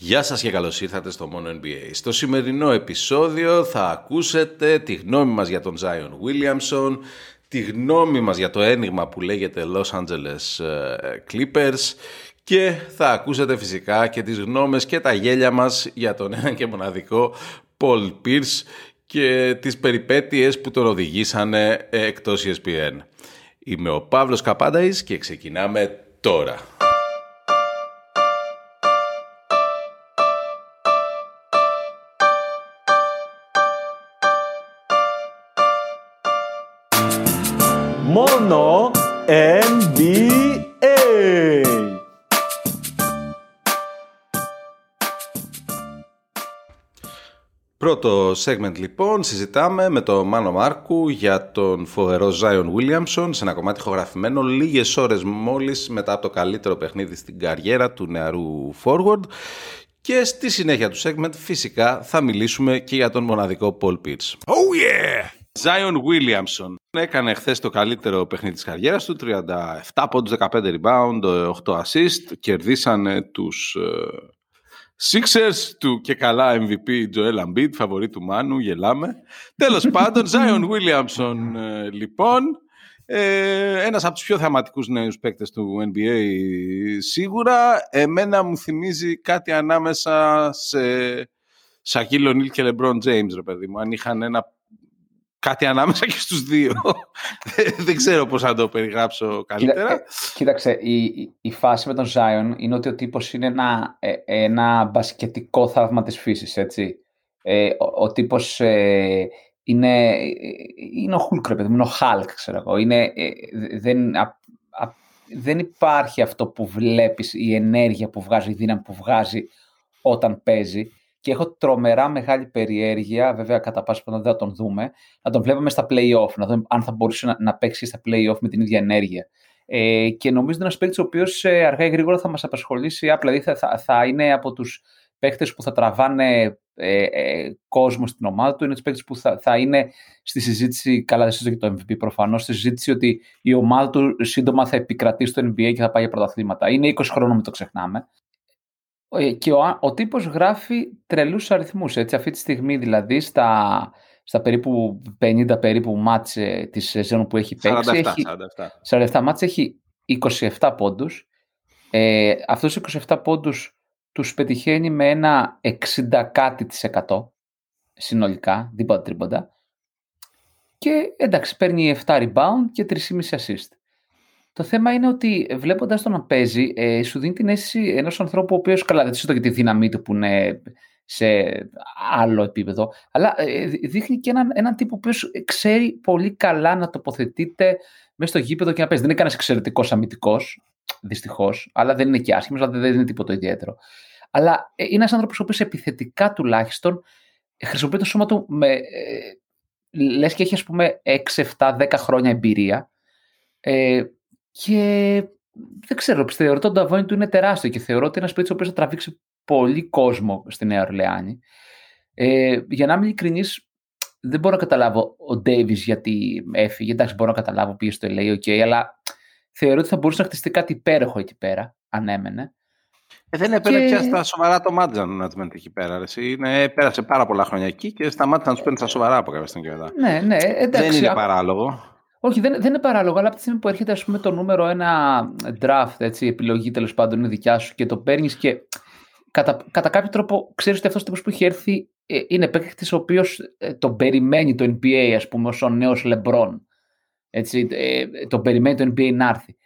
Γεια σας και καλώς ήρθατε στο Μόνο NBA. Στο σημερινό επεισόδιο θα ακούσετε τη γνώμη μας για τον Zion Williamson, τη γνώμη μας για το ένιγμα που λέγεται Los Angeles ε, Clippers και θα ακούσετε φυσικά και τις γνώμες και τα γέλια μας για τον ένα και μοναδικό Paul Pierce και τις περιπέτειες που τον οδηγήσανε εκτός ESPN. Είμαι ο Παύλος Καπάνταης και ξεκινάμε τώρα. Μόνο NBA. Πρώτο segment λοιπόν συζητάμε με τον Μάνο Μάρκου για τον φοβερό Zion Williamson σε ένα κομμάτι ηχογραφημένο λίγες ώρες μόλις μετά από το καλύτερο παιχνίδι στην καριέρα του νεαρού forward και στη συνέχεια του segment φυσικά θα μιλήσουμε και για τον μοναδικό Paul Pierce. Oh yeah! Zion Williamson έκανε χθες το καλύτερο παιχνίδι της καριέρας του, 37 πόντους, 15 rebound, 8 assist, κερδίσανε τους ε, Sixers του και καλά MVP Joel Embiid, φαβορή του Μάνου, γελάμε. Τέλος πάντων, Zion Williamson ε, λοιπόν, ε, ένας από τους πιο θεαματικούς νέους παίκτες του NBA σίγουρα. Εμένα μου θυμίζει κάτι ανάμεσα σε Σακίλ Ονίλ και Λεμπρόν James, ρε παιδί μου. Αν είχαν ένα κάτι ανάμεσα και στους δύο. Δεν ξέρω πώς θα το περιγράψω καλύτερα. Ε, κοίταξε, η, η, φάση με τον Zion είναι ότι ο τύπος είναι ένα, ε, ένα μπασκετικό θαύμα της φύσης, έτσι. Ε, ο, ο τύπος είναι, είναι ο Hulk, παιδί είναι ο Hulk, ξέρω εγώ. Είναι, δεν, δεν υπάρχει αυτό που βλέπεις, η ενέργεια που βγάζει, η δύναμη που βγάζει όταν παίζει και έχω τρομερά μεγάλη περιέργεια, βέβαια κατά πάσα πιθανότητα δεν θα τον δούμε, να τον βλέπουμε στα play-off, να δούμε αν θα μπορούσε να, να παίξει στα play-off με την ίδια ενέργεια. Ε, και νομίζω ότι είναι ένας παίκτης ο οποίος ε, αργά ή γρήγορα θα μας απασχολήσει, απλά δηλαδή θα, θα, θα είναι από τους παίκτες που θα τραβάνε ε, ε, κόσμο στην ομάδα του, είναι τους παίκτες που θα, θα είναι στη συζήτηση, καλά δεν συζήτηση για το MVP προφανώς, στη συζήτηση ότι η ομάδα του σύντομα θα επικρατήσει στο NBA και θα πάει για πρωταθλήματα. Είναι 20 χρόνων, μην το ξεχνάμε. Ε, και ο, ο τύπος γράφει τρελούς αριθμούς, έτσι, αυτή τη στιγμή δηλαδή στα, στα περίπου 50 περίπου μάτς ε, της σεζόν που έχει παίξει. 47, έχει, 47. 47 μάτς έχει 27 πόντους. Ε, αυτούς τους 27 πόντους τους πετυχαίνει με ένα 60 κάτι της 100 συνολικά, δίποτα τρίποντα. Και εντάξει, παίρνει 7 rebound και 3,5 assist. Το θέμα είναι ότι βλέποντας τον να παίζει, ε, σου δίνει την αίσθηση ενός ανθρώπου ο οποίος καλά δεν συζητώ για τη δύναμή του που είναι σε άλλο επίπεδο, αλλά ε, δείχνει και έναν, έναν τύπο ο οποίος ξέρει πολύ καλά να τοποθετείται μέσα στο γήπεδο και να παίζει. Δεν είναι κανένας εξαιρετικός αμυντικός, δυστυχώς, αλλά δεν είναι και άσχημος, δηλαδή δεν είναι τίποτα ιδιαίτερο. Αλλά ε, είναι ένας άνθρωπος ο οποίος επιθετικά τουλάχιστον χρησιμοποιεί το σώμα του με. Ε, λες και έχει ας πούμε 6, 7, 10 χρόνια εμπειρία ε, και δεν ξέρω, θεωρώ ότι το ταβόνι του είναι τεράστιο και θεωρώ ότι είναι ένας παίκτης ο οποίος θα τραβήξει πολύ κόσμο στη Νέα Ορλεάνη. Ε, για να είμαι ειλικρινής, δεν μπορώ να καταλάβω ο Ντέιβις γιατί έφυγε. Εντάξει, μπορώ να καταλάβω πήγε στο LA, OK, αλλά θεωρώ ότι θα μπορούσε να χτιστεί κάτι υπέροχο εκεί πέρα, αν έμενε. Ε, δεν έπαιρνε και... πια στα σοβαρά το management εκεί πέρα. Είναι, πέρασε πάρα πολλά χρόνια εκεί και σταμάτησε να του παίρνει στα σοβαρά από κάποια στιγμή και μετά. Ναι, ναι, εντάξει. Δεν είναι παράλογο. Όχι, δεν, δεν είναι παράλογο, αλλά από τη στιγμή που έρχεται ας πούμε, το νούμερο ένα draft, έτσι, επιλογή τέλος πάντων είναι δικιά σου και το παίρνεις και κατά, κατά κάποιο τρόπο ξέρεις ότι αυτός το που έχει έρθει ε, είναι παίκτης ο οποίος ε, τον περιμένει το NBA, ας πούμε, ως ο νέος Λεμπρόν. Έτσι, ε, τον περιμένει το NBA να έρθει.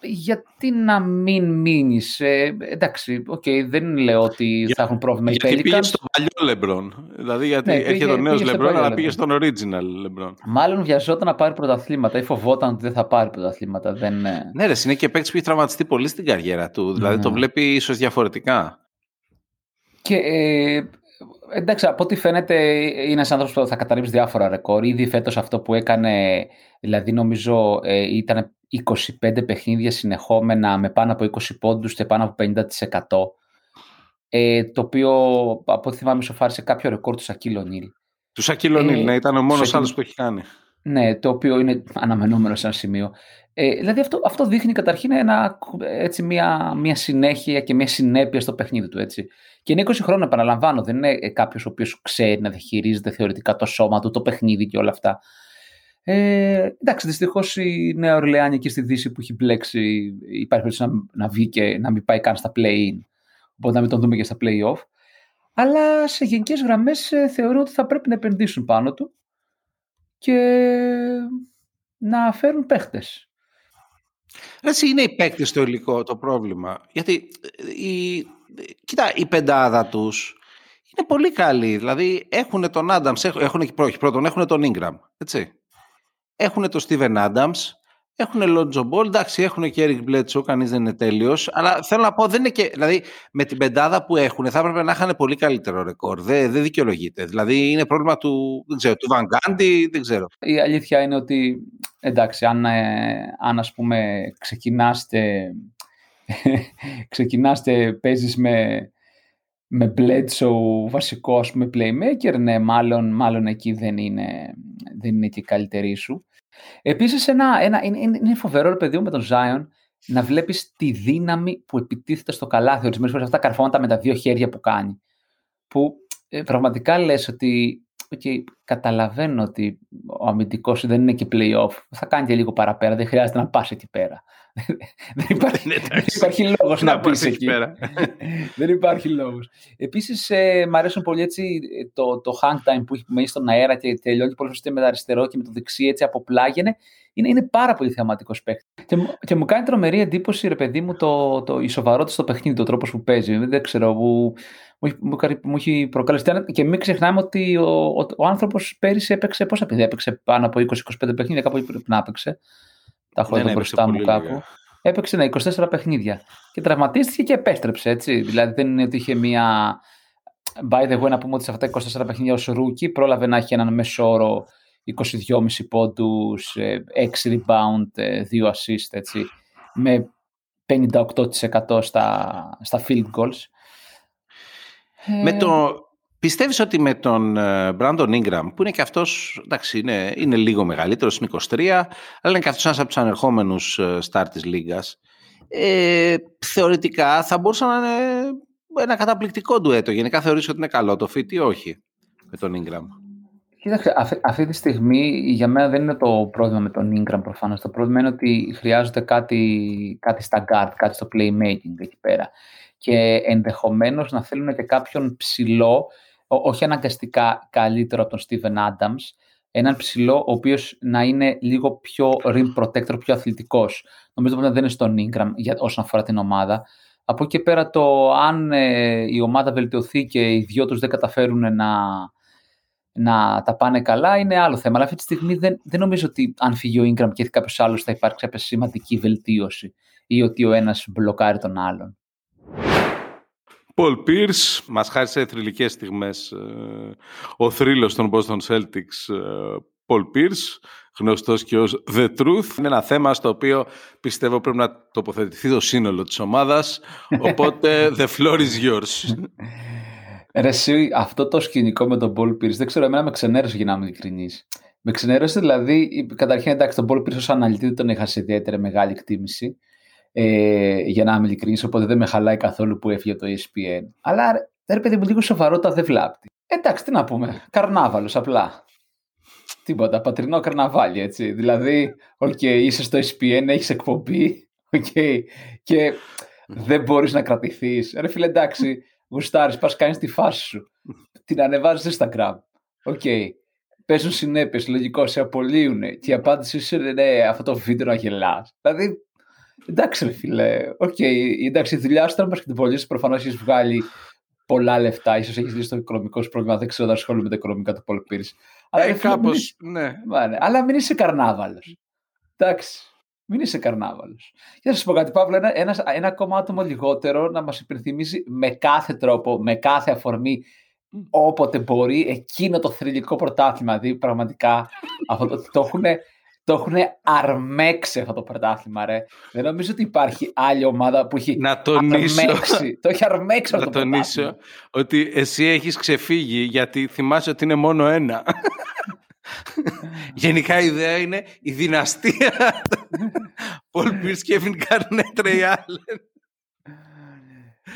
Ε, γιατί να μην μείνεις. Ε, εντάξει, okay, δεν λέω ότι θα έχουν πρόβλημα οι Γιατί πήγες στον παλιό Λεμπρόν. Δηλαδή, γιατί ναι, έρχεται ο νέος Λεμπρόν, αλλά πήγε στον original Λεμπρόν. Μάλλον βιαζόταν να πάρει πρωταθλήματα ή φοβόταν ότι δεν θα πάρει πρωταθλήματα. Δεν... Ε. Ναι, ρε, είναι και παίκτης που έχει τραυματιστεί πολύ στην καριέρα του. Δηλαδή, το ναι. βλέπει ίσως διαφορετικά. Και ε, εντάξει, από ό,τι φαίνεται είναι ένας άνθρωπος που θα καταρρύψει διάφορα ρεκόρ. Ήδη φέτος αυτό που έκανε, δηλαδή νομίζω ε, ήταν 25 παιχνίδια συνεχόμενα με πάνω από 20 πόντους και πάνω από 50%. Ε, το οποίο από ό,τι θυμάμαι σοφάρισε κάποιο ρεκόρ του Σακίλ Ονίλ. Του Σακίλ Ονίλ, ε, ναι, ήταν ο μόνος άλλος που έχει κάνει. Ναι, το οποίο είναι αναμενόμενο σε ένα σημείο. Ε, δηλαδή αυτό, αυτό δείχνει καταρχήν ένα, έτσι, μια, μια συνέχεια και μια συνέπεια στο παιχνίδι του. Έτσι. Και είναι 20 χρόνια, επαναλαμβάνω, δεν είναι κάποιος ο οποίος ξέρει να διαχειρίζεται θεωρητικά το σώμα του, το παιχνίδι και όλα αυτά. Ε, εντάξει, δυστυχώς η Νέα Ορλεάνη εκεί στη Δύση που έχει μπλέξει υπάρχει περίπτωση να, να βγει και να μην πάει καν στα play-in. Οπότε να μην τον δούμε και στα play-off. Αλλά σε γενικές γραμμές ε, θεωρώ ότι θα πρέπει να επενδύσουν πάνω του και να φέρουν παίχτες. Έτσι είναι οι παίκτες στο υλικό το πρόβλημα. Γιατί ε, η, κοίτα, η πεντάδα τους είναι πολύ καλή. Δηλαδή έχουν τον Άνταμ, έχουν, πρώτον έχουν τον Ingram. Έτσι. Έχουν τον Steven Adams, έχουν Lonzo Ball, εντάξει, έχουν και Eric Bledsoe, κανείς δεν είναι τέλειος. Αλλά θέλω να πω, δεν είναι και. Δηλαδή, με την πεντάδα που έχουν, θα έπρεπε να είχαν πολύ καλύτερο ρεκόρ. Δεν, δεν δικαιολογείται. Δηλαδή, είναι πρόβλημα του, δεν ξέρω, του Van Gundy, δεν ξέρω. Η αλήθεια είναι ότι, εντάξει, αν, ε, αν ας πούμε ξεκινάστε, ξεκινάστε παίζεις με, με Bledsoe βασικό ας πούμε playmaker, ναι, μάλλον, μάλλον εκεί δεν είναι, δεν είναι και η καλύτερη σου. Επίσης ένα, ένα, είναι, είναι φοβερό ρε παιδί μου με τον Zion να βλέπεις τη δύναμη που επιτίθεται στο καλάθι. Ορισμένες φορές αυτά καρφώματα με τα δύο χέρια που κάνει. Που ε, πραγματικά λες ότι okay, καταλαβαίνω ότι ο αμυντικός δεν είναι και playoff. Θα κάνει και λίγο παραπέρα. Δεν χρειάζεται να πας εκεί πέρα. Δεν υπάρχει, δεν υπάρχει λόγος να πας εκεί. πέρα. δεν υπάρχει λόγος. Επίσης, ε, μου αρέσουν πολύ έτσι το, το hang time που έχει μέσα στον αέρα και τελειώνει πολύ σωστά με το αριστερό και με το δεξί έτσι αποπλάγαινε. Είναι, είναι πάρα πολύ θεαματικό παίκτη. Και, και, μου κάνει τρομερή εντύπωση, ρε παιδί μου, το, το, η σοβαρότητα στο παιχνίδι, το τρόπος που παίζει. Δεν ξέρω, που μου, μου έχει προκαλέσει. Και μην ξεχνάμε ότι ο, ο, ο άνθρωπος πέρυσι έπαιξε. Πόσα παιδιά έπαιξε πάνω από 20-25 παιχνίδια, κάπου πρέπει να έπαιξε. Τα έχω ναι, εδώ ναι, μπροστά μου κάπου. Λίγα. Έπαιξε ναι, 24 παιχνίδια. Και τραυματίστηκε και επέστρεψε. Έτσι. Δηλαδή δεν είναι ότι είχε μία. By the way, να πούμε ότι σε αυτά τα 24 παιχνίδια ως rookie πρόλαβε να έχει έναν μέσο όρο 22,5 πόντους, 6 rebound, 2 assist, έτσι, με 58% στα, στα field goals. Με ε, το, πιστεύεις ότι με τον ε, Brandon Ingram, που είναι και αυτός, εντάξει, είναι, είναι λίγο μεγαλύτερος, είναι 23, αλλά είναι και αυτός ένας από τους ανερχόμενους ε, star της λίγκας, ε, θεωρητικά θα μπορούσε να είναι ένα καταπληκτικό ντουέτο. Γενικά θεωρείς ότι είναι καλό το fit ή όχι με τον Ingram; Κοίταξε, αυτή, αυτή τη στιγμή για μένα δεν είναι το πρόβλημα με τον Ingram προφανώς. Το πρόβλημα είναι ότι χρειάζεται κάτι, κάτι στα guard, κάτι στο playmaking εκεί πέρα και ενδεχομένως να θέλουν και κάποιον ψηλό, όχι αναγκαστικά καλύτερο από τον Steven Adams, έναν ψηλό ο οποίος να είναι λίγο πιο rim protector, πιο αθλητικός. Νομίζω ότι δεν είναι στον Ingram για, όσον αφορά την ομάδα. Από εκεί πέρα το αν ε, η ομάδα βελτιωθεί και οι δυο τους δεν καταφέρουν να, να τα πάνε καλά είναι άλλο θέμα. Αλλά αυτή τη στιγμή δεν, δεν νομίζω ότι αν φύγει ο Ingram και κάποιος άλλος θα υπάρξει κάποια σημαντική βελτίωση ή ότι ο ένας μπλοκάρει τον άλλον. Πολ Πίρς, μας χάρισε θρηλυκές στιγμές ε, ο θρύλος των Boston Celtics Πολ Πίρς, γνωστός και ως The Truth. Είναι ένα θέμα στο οποίο πιστεύω πρέπει να τοποθετηθεί το σύνολο της ομάδας, οπότε the floor is yours. Ρε εσύ, αυτό το σκηνικό με τον Πολ Πίρς, δεν ξέρω, εμένα με ξενέρωσε για να είμαι ειλικρινής. Με ξενέρωσε δηλαδή, καταρχήν εντάξει, τον Πολ Πίρς ως αναλυτή δεν τον είχα σε ιδιαίτερη μεγάλη εκτίμηση ε, για να είμαι ειλικρινής, οπότε δεν με χαλάει καθόλου που έφυγε το ESPN. Αλλά ρε παιδί μου, λίγο σοβαρότητα δεν βλάπτει. Εντάξει, τι να πούμε, καρνάβαλος απλά. Τίποτα, πατρινό καρναβάλι, έτσι. Δηλαδή, ok, okay, είσαι στο ESPN, έχεις εκπομπή, ok, okay, και δεν μπορείς να κρατηθείς. Ρε φίλε, εντάξει, γουστάρεις, πας κάνεις τη φάση σου. Την ανεβάζεις Instagram. Ok, okay. παίζουν συνέπειες, λογικό, σε απολύουν και η απάντηση είναι ναι, αυτό το βίντεο να γελάς. Δηλαδή, Εντάξει, ρε φίλε. Ok, okay. εντάξει, η δουλειά σου ήταν μπασκετμπολίστη. Προφανώς έχεις βγάλει πολλά λεφτά. σω έχεις λύσει το οικονομικό σου πρόβλημα. Δεν ξέρω, δεν ασχολούμαι με τα οικονομικά του Paul Pierce. Αλλά ε, κάπως. Ναι. ναι. Αλλά μην είσαι καρνάβαλος. Εντάξει. Μην είσαι καρνάβαλος. Και θα σας πω κάτι, Παύλο, ένα, ένα, ένα ακόμα άτομο λιγότερο να μας υπενθυμίζει με κάθε τρόπο, με κάθε αφορμή, όποτε μπορεί, εκείνο το θρηλυκό πρωτάθλημα. Δηλαδή, πραγματικά αυτό το, το έχουν το έχουν αρμέξει αυτό το πρωτάθλημα, ρε. Δεν νομίζω ότι υπάρχει άλλη ομάδα που έχει να τονίσω, αρμέξει. το έχει αρμέξει αυτό το τονίσω ότι εσύ έχεις ξεφύγει γιατί θυμάσαι ότι είναι μόνο ένα. Γενικά η ιδέα είναι η δυναστεία Πολ Pierce, Kevin Garnett, Ray Allen.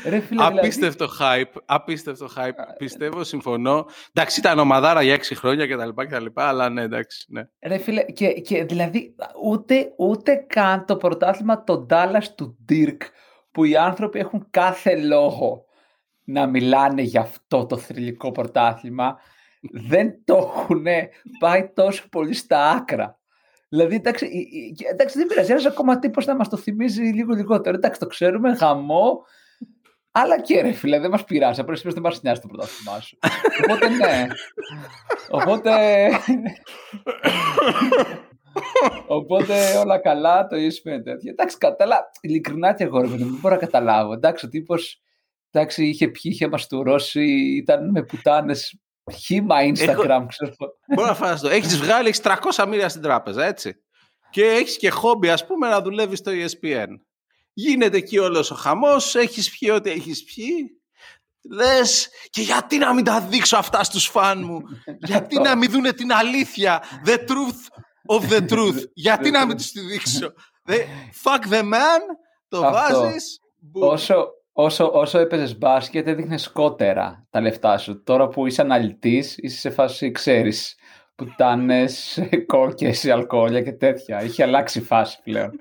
Ρε φίλε, απίστευτο δηλαδή... hype, απίστευτο hype. Πιστεύω, συμφωνώ. Εντάξει, ήταν ομαδάρα για έξι χρόνια κτλ. αλλά ναι, εντάξει. Ναι. Ρε φίλε, και, και δηλαδή ούτε, ούτε καν το πρωτάθλημα το Dallas του Dirk που οι άνθρωποι έχουν κάθε λόγο να μιλάνε για αυτό το θρηλυκό πρωτάθλημα δεν το έχουν πάει τόσο πολύ στα άκρα. Δηλαδή, εντάξει, εντάξει δεν πειράζει. Ένας ακόμα τύπος να μας το θυμίζει λίγο λιγότερο. Εντάξει, το ξέρουμε, γαμό. Αλλά και ρε φίλε, δεν μας πειράζει. Απλώ δεν μας νοιάζει το πρωτάθλημά σου. Οπότε ναι. Οπότε. Οπότε όλα καλά, το ESPN τέτοια. Εντάξει, κατάλα, ειλικρινά και εγώ δεν μπορώ να καταλάβω. Εντάξει, ο τύπος εντάξει, είχε πιει, είχε μαστουρώσει, ήταν με πουτάνες χήμα Instagram, ξέρω. Μπορώ να φανταστώ. Έχεις βγάλεις, έχει 300 μίλια στην τράπεζα, έτσι. Και έχεις και χόμπι, ας πούμε, να δουλεύεις στο ESPN. Γίνεται εκεί όλος ο χαμός, έχεις πιει ό,τι έχεις πιει. Λες, και γιατί να μην τα δείξω αυτά στους φαν μου, γιατί να μην δούνε την αλήθεια, the truth of the truth, γιατί να μην τους τη δείξω; Fuck the man, το βάζεις. Όσο, όσο, όσο έπαιζες μπάσκετ, έδειχνε σκότερα τα λεφτά σου. Τώρα που είσαι αναλυτής, είσαι σε φάση, ξέρεις, πουτάνες, κόκκες, αλκοόλια και τέτοια. Είχε αλλάξει η φάση πλέον.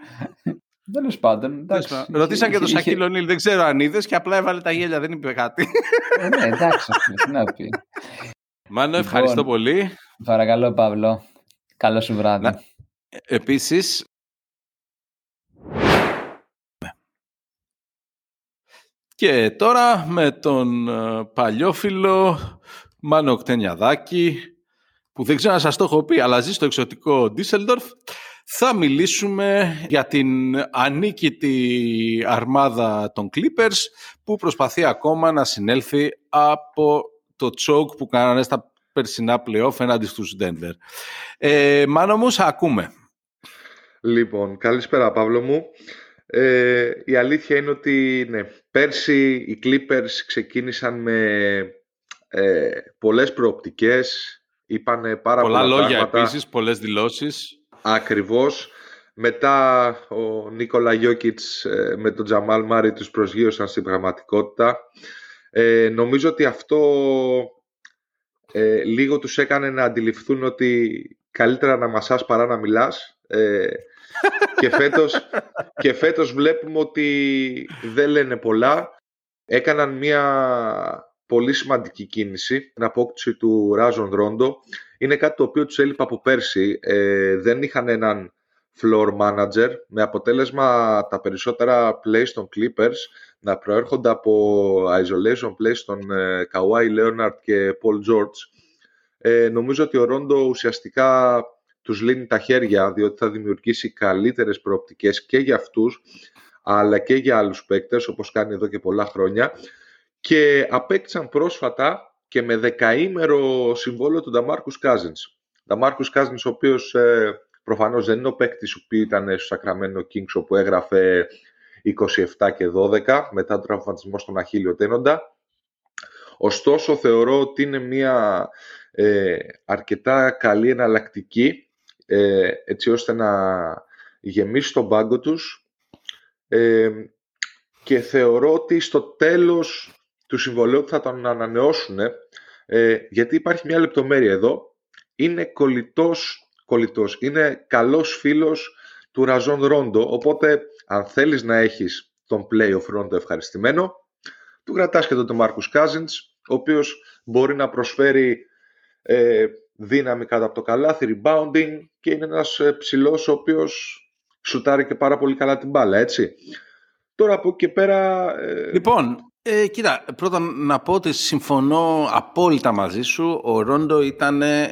Τέλος πάντων. Ρωτήσαν και τον Σακίλ Ονίλ, δεν ξέρω αν είδες και απλά έβαλε τα γέλια, δεν είπε κάτι. Ε, ναι, εντάξει, τι να πει. Μάνο, ευχαριστώ λοιπόν, πολύ. Παρακαλώ, Παύλο. Καλό σου βράδυ. Να, επίσης, Και τώρα με τον ε, παλιόφιλο Μάνο Κτενιαδάκη, που δεν ξέρω να σας το έχω πει, αλλά ζει στο εξωτικό Ντίσελντορφ, θα μιλήσουμε για την ανίκητη αρμάδα των Clippers που προσπαθεί ακόμα να συνέλθει από το τσόκ που κάνανε στα περσινά playoff έναντι στους Denver. Ε, Μάνο μου, ακούμε. Λοιπόν, καλησπέρα Παύλο μου. Ε, η αλήθεια είναι ότι ναι, πέρσι οι Clippers ξεκίνησαν με ε, πολλές προοπτικές, είπαν πάρα πολλά, πολλά λόγια πράγματα. επίσης, πολλές δηλώσεις. Ακριβώς. Μετά ο Νίκολα Γιώκητς ε, με τον Τζαμάλ Μάρι τους προσγείωσαν στην πραγματικότητα. Ε, νομίζω ότι αυτό ε, λίγο τους έκανε να αντιληφθούν ότι καλύτερα να μασάς παρά να μιλάς. Ε, και, φέτος, και φέτος βλέπουμε ότι δεν λένε πολλά. Έκαναν μια πολύ σημαντική κίνηση, την απόκτηση του Ράζον Ρόντο. Είναι κάτι το οποίο τους έλειπε από πέρσι. Ε, δεν είχαν έναν floor manager, με αποτέλεσμα τα περισσότερα plays των Clippers να προέρχονται από isolation plays των ε, Kawhi Leonard και Paul George. Ε, νομίζω ότι ο Ρόντο ουσιαστικά τους λύνει τα χέρια, διότι θα δημιουργήσει καλύτερες προοπτικές και για αυτούς, αλλά και για άλλους παίκτες, όπως κάνει εδώ και πολλά χρόνια. Και απέκτησαν πρόσφατα και με δεκαήμερο συμβόλαιο του Νταμάρκους Κάζινς. Νταμάρκους Κάζινς, ο οποίος ε, προφανώς δεν είναι ο παίκτης που ήταν στο Sacramento Kings, όπου έγραφε 27 και 12 μετά τον τραυματισμό στον Αχίλιο Τένοντα. Ωστόσο, θεωρώ ότι είναι μια ε, αρκετά καλή εναλλακτική ε, έτσι ώστε να γεμίσει τον πάγκο τους ε, και θεωρώ ότι στο τέλος του συμβολέου θα τον ανανεώσουν ε, γιατί υπάρχει μια λεπτομέρεια εδώ. Είναι κολλητός, κολλητός. Είναι καλός φίλος του Ραζόν Ρόντο. Οπότε αν θέλεις να έχεις τον playoff Ρόντο ευχαριστημένο του κρατάς και τον Μάρκους Κάζινς ο οποίος μπορεί να προσφέρει ε, δύναμη κάτω από το καλάθι, rebounding και είναι ένας ε, ψηλός ο οποίος σουτάρει και πάρα πολύ καλά την μπάλα, έτσι. Τώρα από εκεί και πέρα... Ε... Λοιπόν, ε, κοίτα, πρώτα να πω ότι συμφωνώ απόλυτα μαζί σου. Ο Ρόντο ήταν ε,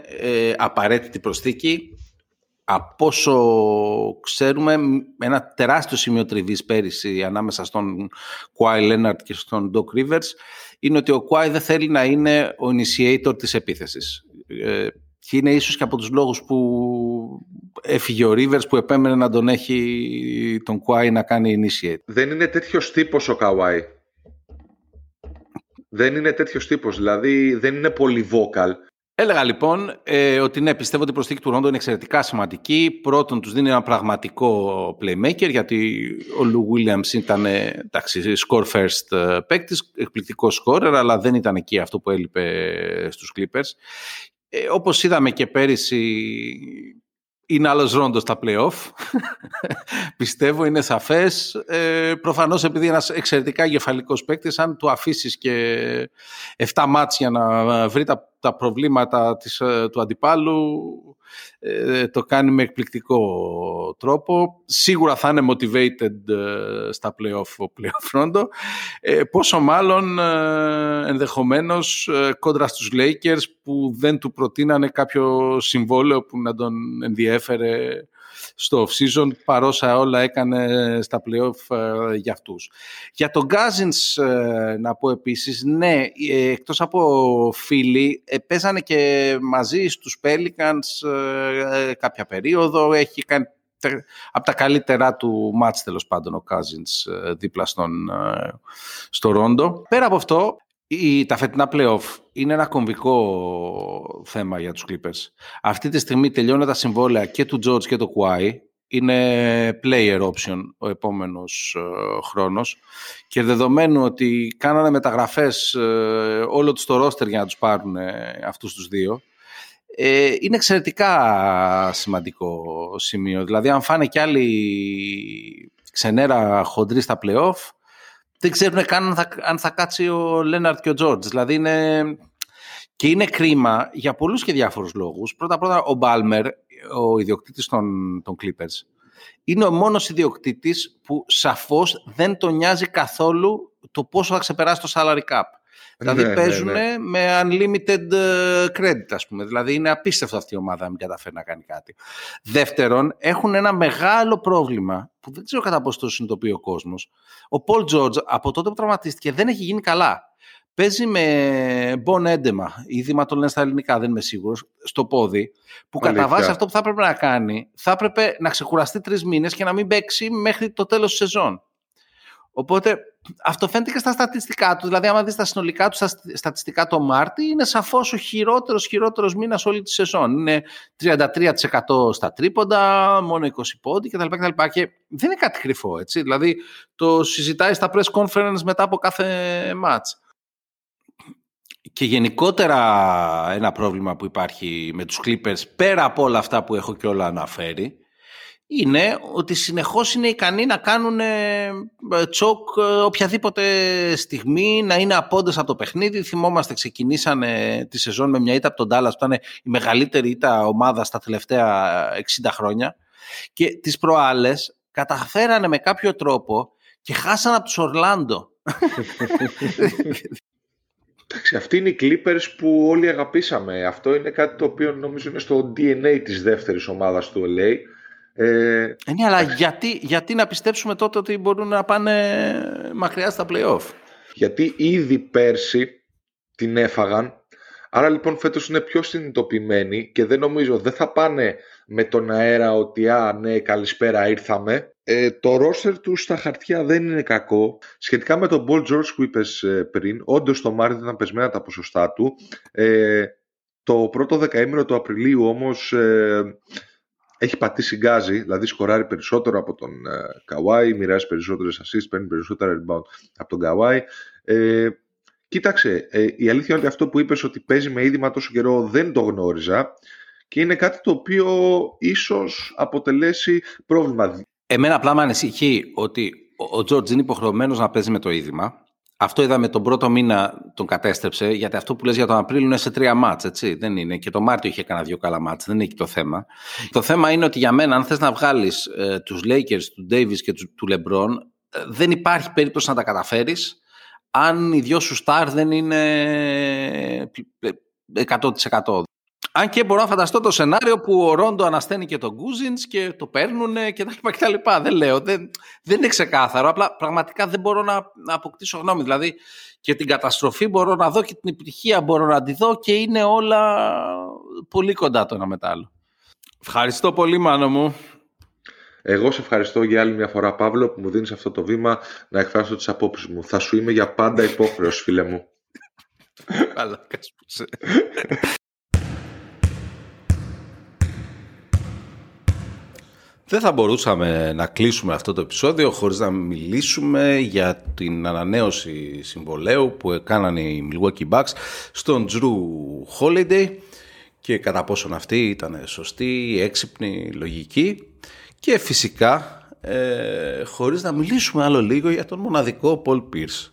απαραίτητη προσθήκη. Από όσο ξέρουμε, ένα τεράστιο σημείο τριβής πέρυσι ανάμεσα στον Κουάι Λέναρτ και στον Ντοκ Rivers είναι ότι ο Κουάι δεν θέλει να είναι ο initiator της επίθεσης. Ε, και είναι ίσως και από τους λόγους που έφυγε ο Ρίβερς που επέμενε να τον έχει τον Κουάι να κάνει initiate. Δεν είναι τέτοιος τύπος ο Καουάι. Δεν είναι τέτοιος τύπος, δηλαδή δεν είναι πολύ vocal. Έλεγα λοιπόν ε, ότι ναι, πιστεύω ότι η προσθήκη του Ρόντο είναι εξαιρετικά σημαντική. Πρώτον, τους δίνει ένα πραγματικό playmaker, γιατί ο Λου Williams ήταν εντάξει, score first ε, παίκτης, εκπληκτικός scorer, αλλά δεν ήταν εκεί αυτό που έλειπε στους Clippers. Ε, όπως είδαμε και πέρυσι, είναι άλλος ρόντος στα play-off. Πιστεύω είναι σαφές. Ε, προφανώς επειδή είναι ένας εξαιρετικά γεφαλικός παίκτης, αν του αφήσεις και 7 μάτς για να βρει τα, τα προβλήματα της, ε, του αντιπάλου, ε, το κάνει με εκπληκτικό τρόπο. Σίγουρα θα είναι motivated ε, στα play-off ο play-off Rondo. Ε, πόσο μάλλον ενδεχομένως κόντρα στους Lakers που δεν του προτείνανε κάποιο συμβόλαιο που να τον ενδιέφερε στο off-season παρόσα όλα έκανε στα playoff ε, για αυτούς. Για τον Cousins ε, να πω επίσης, ναι, ε, εκτός από φίλοι, παίζανε και μαζί στους Pelicans κάποια περίοδο, έχει κάνει από τα καλύτερά του μάτς τέλος πάντων ο Cousins δίπλα στον, στο Ρόντο. Πέρα από αυτό, η, τα φετινά playoff είναι ένα κομβικό θέμα για τους Clippers. Αυτή τη στιγμή τελειώνουν τα συμβόλαια και του George και του Kawhi. Είναι player option ο επόμενος ε, χρόνος και δεδομένου ότι κάνανε μεταγραφές ε, όλο τους το roster για να τους πάρουν ε, αυτούς τους δύο ε, είναι εξαιρετικά σημαντικό σημείο. Δηλαδή αν φάνε κι άλλοι ξενέρα χοντροί στα playoff δεν ξέρουν καν αν θα, αν θα κάτσει ο Λέναρτ και ο Τζόρτζ. Δηλαδή είναι... Και είναι κρίμα για πολλούς και διάφορους λόγους. Πρώτα-πρώτα ο Μπάλμερ, ο ιδιοκτήτης των, των Clippers, είναι ο μόνος ιδιοκτήτης που σαφώς δεν τον νοιάζει καθόλου το πόσο θα ξεπεράσει το salary cap. Δηλαδή ναι, ναι παίζουν ναι. με unlimited ε, credit, ας πούμε. Δηλαδή είναι απίστευτο αυτή η ομάδα να μην καταφέρει να κάνει κάτι. Δεύτερον, έχουν ένα μεγάλο πρόβλημα που δεν ξέρω κατά πόσο το συνειδητοποιεί ο κόσμος. Ο Paul George από τότε που τραυματίστηκε δεν έχει γίνει καλά. Παίζει με μπον έντεμα, ήδημα το λένε στα ελληνικά, δεν είμαι σίγουρος, στο πόδι, που Αλήθεια. κατά βάση αυτό που θα έπρεπε να κάνει, θα έπρεπε να ξεκουραστεί τρεις μήνες και να μην παίξει μέχρι το τέλος της σεζόν. Οπότε αυτό φαίνεται και στα στατιστικά τους. Δηλαδή, άμα δεις τα συνολικά τους στατιστικά το Μάρτι, είναι σαφώς ο χειρότερος χειρότερος μήνας όλη τη σεζόν. Είναι 33% στα τρίποντα, μόνο 20 πόντι κτλ. Και δεν είναι κάτι κρυφό, έτσι. Δηλαδή, το συζητάει στα press conference μετά από κάθε match. Και γενικότερα ένα πρόβλημα που υπάρχει με τους Clippers, πέρα από όλα αυτά που έχω και όλα αναφέρει, είναι ότι συνεχώς είναι ικανοί να κάνουν ε, τσοκ ε, οποιαδήποτε στιγμή, να είναι απόντες από το παιχνίδι. Θυμόμαστε, ξεκινήσανε τη σεζόν με μια ήττα από τον Τάλλας που ήταν η μεγαλύτερη ήττα ομάδα στα τελευταία 60 χρόνια και τις προάλλες καταφέρανε με κάποιο τρόπο και χάσαν από τους Ορλάντο. Εντάξει, αυτοί είναι οι Clippers που όλοι αγαπήσαμε. Αυτό είναι κάτι το οποίο νομίζω είναι στο DNA της δεύτερης ομάδας του LA ε, ε, ναι, αλλά γιατί, γιατί να πιστέψουμε τότε ότι μπορούν να πάνε μακριά στα play-off; Γιατί ήδη πέρσι την έφαγαν, άρα λοιπόν φέτος είναι πιο συνειδητοποιημένοι και δεν νομίζω δεν θα πάνε με τον αέρα ότι «Α, ναι, καλησπέρα, ήρθαμε». Ε, το ρόστερ του στα χαρτιά δεν είναι κακό. Σχετικά με τον Paul George που είπες ε, πριν, όντως το Μάρτιο ήταν πεσμένα τα ποσοστά του. Ε, το πρώτο δεκαήμερο του Απριλίου όμως ε, έχει πατήσει γκάζι, δηλαδή σκοράρει περισσότερο από τον Καουάι, μοιράζει περισσότερες assists, παίρνει περισσότερα rebound από τον Καουάι. Ε, κοίταξε, ε, η αλήθεια είναι ότι αυτό που είπες ότι παίζει με είδημα τόσο καιρό δεν το γνώριζα και είναι κάτι το οποίο ίσως αποτελέσει πρόβλημα. Εμένα απλά με ανησυχεί ότι ο Τζόρτζ είναι υποχρεωμένος να παίζει με το είδημα αυτό είδαμε τον πρώτο μήνα τον κατέστρεψε, γιατί αυτό που λες για τον Απρίλιο είναι σε τρία μάτς, έτσι, δεν είναι. Και το Μάρτιο είχε κανένα δύο καλά μάτς, δεν είναι εκεί το θέμα. Το θέμα είναι ότι για μένα, αν θες να βγάλεις ε, τους Lakers, τους Davis και τους, του LeBron, ε, δεν υπάρχει περίπτωση να τα καταφέρεις αν οι δυο σου στάρ δεν είναι 100%. Αν και μπορώ να φανταστώ το σενάριο που ο Ρόντο ανασταίνει και τον Γκούζιν και το παίρνουν και τα λοιπά και τα λοιπά. Δεν λέω, δεν, δεν είναι ξεκάθαρο. Απλά πραγματικά δεν μπορώ να, να αποκτήσω γνώμη. Δηλαδή και την καταστροφή μπορώ να δω και την επιτυχία μπορώ να τη δω και είναι όλα πολύ κοντά το ένα μετά άλλο. Ευχαριστώ πολύ Μάνο μου. Εγώ σε ευχαριστώ για άλλη μια φορά Παύλο που μου δίνεις αυτό το βήμα να εκφράσω τις απόψεις μου. Θα σου είμαι για πάντα υπόχρεος φίλε μου. Καλά, Δεν θα μπορούσαμε να κλείσουμε αυτό το επεισόδιο χωρίς να μιλήσουμε για την ανανέωση συμβολέου που έκαναν οι Milwaukee Bucks στον Drew Holiday και κατά πόσον αυτή ήταν σωστή, έξυπνη, λογική και φυσικά ε, χωρίς να μιλήσουμε άλλο λίγο για τον μοναδικό Paul Pierce.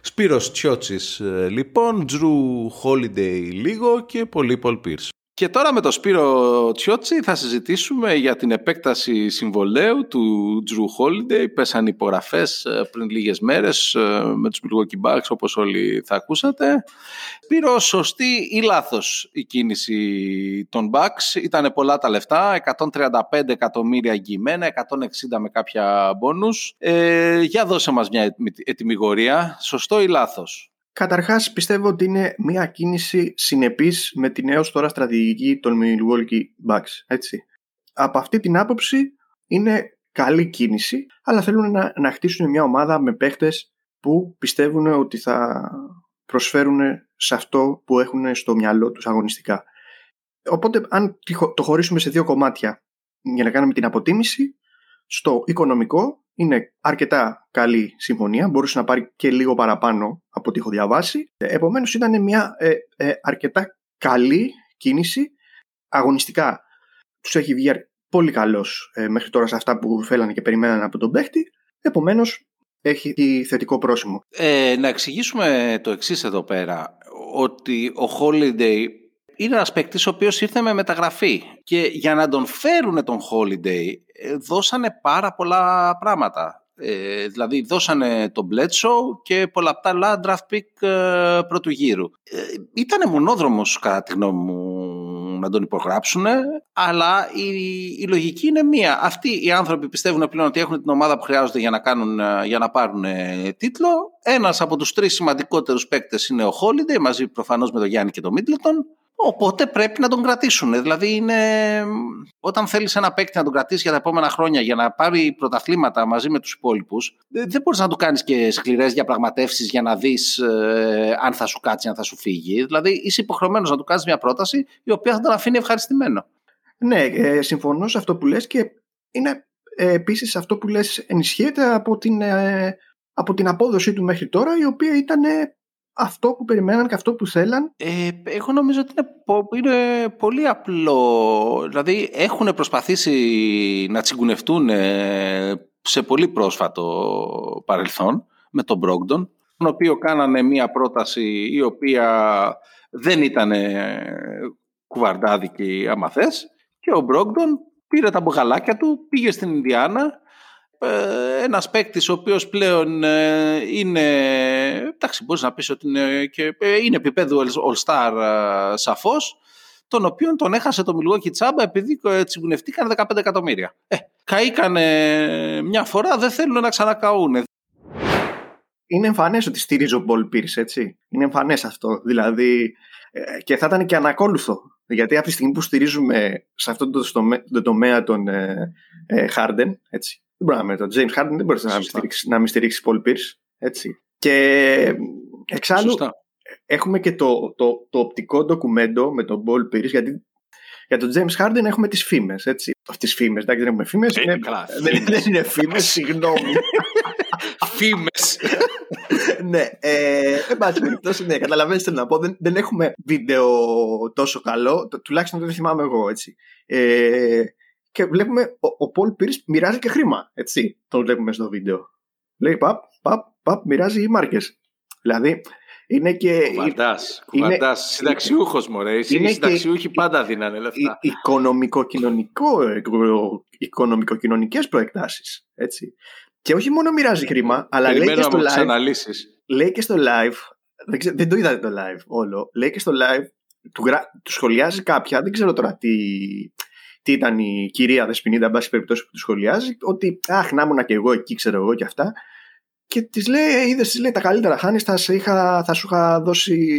Σπύρος Τσιότσης ε, λοιπόν, Drew Holiday λίγο και πολύ Paul Pierce. Και τώρα με τον Σπύρο Τσιότση θα συζητήσουμε για την επέκταση συμβολέου του Drew Holiday. Πέσαν υπογραφές ε, πριν λίγες μέρες ε, με τους Milwaukee Bucks όπως όλοι θα ακούσατε. Σπύρο, σωστή ή λάθος η κίνηση των Bucks; Ήταν πολλά τα λεφτά, 135 εκατομμύρια εγγυημένα, 160 με κάποια μπόνους. Ε, για δώσε μας μια ετοιμιγορία, σωστό ή λάθος; Καταρχάς πιστεύω ότι είναι μια κίνηση συνεπής με την έως τώρα στρατηγική των Milwaukee Bucks. Έτσι. Από αυτή την άποψη είναι καλή κίνηση, αλλά θέλουν να, να χτίσουν μια ομάδα με παίχτες που πιστεύουν ότι θα προσφέρουν σε αυτό που έχουν στο μυαλό τους αγωνιστικά. Οπότε αν το χωρίσουμε σε δύο κομμάτια για να κάνουμε την αποτίμηση, στο οικονομικό είναι αρκετά καλή συμφωνία, μπορούσε να πάρει και λίγο παραπάνω από ό,τι έχω διαβάσει. Επομένως ήταν μια ε, ε, αρκετά καλή κίνηση. Αγωνιστικά τους έχει βγει πολύ καλός ε, μέχρι τώρα σε αυτά που θέλανε και περιμέναν από τον παίχτη. Επομένως έχει θετικό πρόσημο. Ε, να εξηγήσουμε το εξής εδώ πέρα, ότι ο Holiday είναι ένας παίκτης ο οποίος ήρθε με μεταγραφή. Και για να τον φέρουν τον Holiday, ε, δώσανε πάρα πολλά πράγματα. Ε, δηλαδή δώσανε τον Bledsoe και πολλαπτά άλλα draft pick ε, πρώτου γύρου. Ε, ήτανε μονόδρομος κατά τη γνώμη μου να τον υπογράψουν, αλλά η, η λογική είναι μία. Αυτοί οι άνθρωποι πιστεύουν πλέον ότι έχουν την ομάδα που χρειάζονται για να, κάνουν, ε, για να πάρουν τίτλο. Ένας από τους τρεις σημαντικότερους παίκτες είναι ο Holiday, μαζί προφανώς με τον Γιάννη και τον Μίτλετον. Οπότε πρέπει να τον κρατήσουν. Δηλαδή, είναι... όταν θέλεις ένα παίκτη να τον κρατήσεις για τα επόμενα χρόνια για να πάρει πρωταθλήματα μαζί με τους υπόλοιπους, δεν μπορείς να του κάνεις και σκληρές διαπραγματεύσεις για να δεις ε, αν θα σου κάτσει, αν θα σου φύγει. Δηλαδή, είσαι υποχρεωμένος να του κάνεις μια πρόταση η οποία θα τον αφήνει ευχαριστημένο. Ναι, ε, συμφωνώ σε αυτό που λες και είναι ε, επίσης αυτό που λες ενισχύεται από την, ε, από την απόδοσή του μέχρι τώρα η οποία ήταν αυτό που περιμέναν και αυτό που θέλαν. Ε, εγώ νομίζω ότι είναι, είναι πολύ απλό. Δηλαδή έχουν προσπαθήσει να τσιγκουνευτούν σε πολύ πρόσφατο παρελθόν με τον Μπρόγκτον, τον οποίο κάνανε μία πρόταση η οποία δεν ήταν κουβαρντάδικη άμα θες, και ο Μπρόγκτον πήρε τα μπογαλάκια του, πήγε στην Ινδιάνα ε, ένας παίκτης ο οποίος πλέον ε, είναι, εντάξει μπορείς να πεις ότι είναι, και, ε, είναι επίπεδου All-Star σαφώς, τον οποίον τον έχασε το Milwaukee Τσάμπα επειδή τσιγκουνευτήκαν 15 εκατομμύρια. Ε, καήκανε μια φορά, δεν θέλουν να ξανακαούν. Είναι εμφανές ότι στηρίζει ο Paul Pierce, έτσι. Είναι εμφανές αυτό. Δηλαδή, και θα ήταν και ανακόλουθο. Γιατί από τη στιγμή που στηρίζουμε σε αυτό το, το τομέα τον ε, Harden, έτσι, δεν μπορεί να το James Harden δεν μπορεί να μην στηρίξει, να μην στηρίξει Paul Pierce. Έτσι. Και εξάλλου έχουμε και το, το, το οπτικό ντοκουμέντο με τον Paul Pierce γιατί για τον James Harden έχουμε τις φήμες, έτσι. Τις φήμες, εντάξει, δεν έχουμε φήμες. Ε, είναι, καλά, δεν, δεν είναι φήμες, συγγνώμη. φήμες. ναι, ε, εν πάση περιπτώσει, ναι, καταλαβαίνετε να πω, δεν, δεν έχουμε βίντεο τόσο καλό, τουλάχιστον δεν θυμάμαι εγώ, έτσι. Ε, και βλέπουμε ο, Πολ Paul μοιράζει και χρήμα. Έτσι, το βλέπουμε στο βίντεο. Λέει παπ, παπ, παπ, μοιράζει οι μάρκες. Δηλαδή, είναι και. Κουβαντάς, κουβαντάς. Συνταξιούχος μωρέ. Οι συνταξιούχοι πάντα δίνανε λεφτά. Οικονομικό-κοινωνικό, οικονομικο-κοινωνικές προεκτάσεις. Έτσι. Και όχι μόνο μοιράζει χρήμα, αλλά λέει και, στο live, λέει και στο live. Δεν, ξέρω, δεν το είδατε το live όλο. Λέει και στο live. Του, του σχολιάζει κάποια, δεν ξέρω τώρα τι, τι ήταν η κυρία Δεσποινίδα, εν πάση περιπτώσει, που του σχολιάζει, ότι αχ, να ήμουν και εγώ εκεί, ξέρω εγώ και αυτά. Και της λέει, είδες, της λέει τα καλύτερα χάνει, θα, θα σου είχα δώσει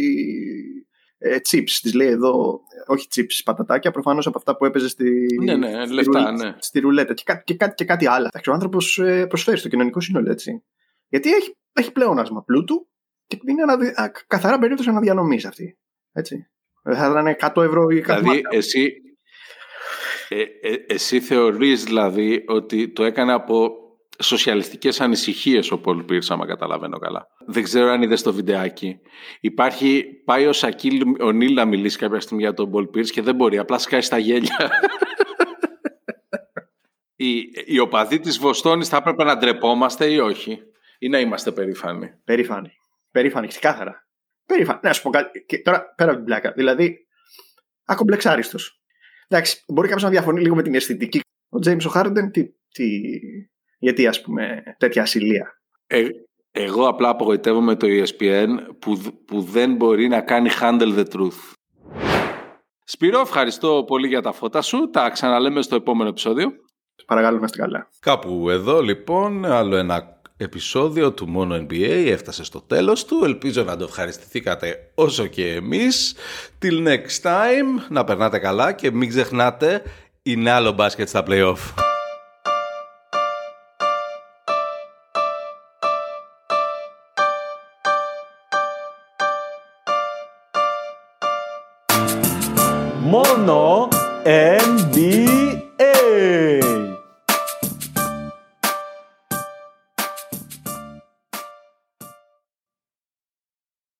ε, chips. Της λέει εδώ, όχι chips, πατατάκια, προφανώς από αυτά που έπαιζε στη, ναι, ναι, στη, λεφτά, ναι. στη ρουλέτα. Και, και, και, και κάτι άλλο. Ο άνθρωπος ε, προσφέρει στο κοινωνικό σύνολο, έτσι. Γιατί έχει, έχει πλεόνασμα πλούτου και είναι ανα, καθαρά περίπτωση αναδιανομής αυτή. Έτσι. Θα ήταν 100 ευρώ ή κάτι. Δηλαδή, εσύ, Ε, ε, εσύ θεωρείς δηλαδή ότι το έκανε από σοσιαλιστικές ανησυχίες ο Πολ Πίρς, άμα καταλαβαίνω καλά; Δεν ξέρω αν είδες το βιντεάκι. Υπάρχει, πάει ο Σακίλ ο Νίλ να μιλήσει κάποια στιγμή για τον Πολ Πίρς και δεν μπορεί, απλά σκάει στα γέλια. οι, οι οπαδοί της Βοστόνης θα έπρεπε να ντρεπόμαστε ή όχι; Ή να είμαστε περήφανοι; Περήφανοι. Περήφανοι, ξεκάθαρα. Περήφανοι. Να σου πω κάτι. Και τώρα πέρα από την πλάκα. Δηλαδή, ακομπλεξάριστο. Εντάξει, μπορεί κάποιος να διαφωνεί λίγο με την αισθητική. Ο Τζέιμ ο Χάρντεν, τι, τι, γιατί ας πούμε τέτοια ασυλία. Ε, εγώ απλά απογοητεύομαι το ESPN που, που δεν μπορεί να κάνει handle the truth. Σπύρο, ευχαριστώ πολύ για τα φώτα σου. Τα ξαναλέμε στο επόμενο επεισόδιο. Παρακαλώ να είστε καλά. Κάπου εδώ λοιπόν άλλο ένα επεισόδιο του Μόνο NBA έφτασε στο τέλος του. Ελπίζω να το ευχαριστηθήκατε όσο και εμείς. Till next time, να περνάτε καλά και μην ξεχνάτε, είναι άλλο μπάσκετ στα playoff. Μόνο NBA.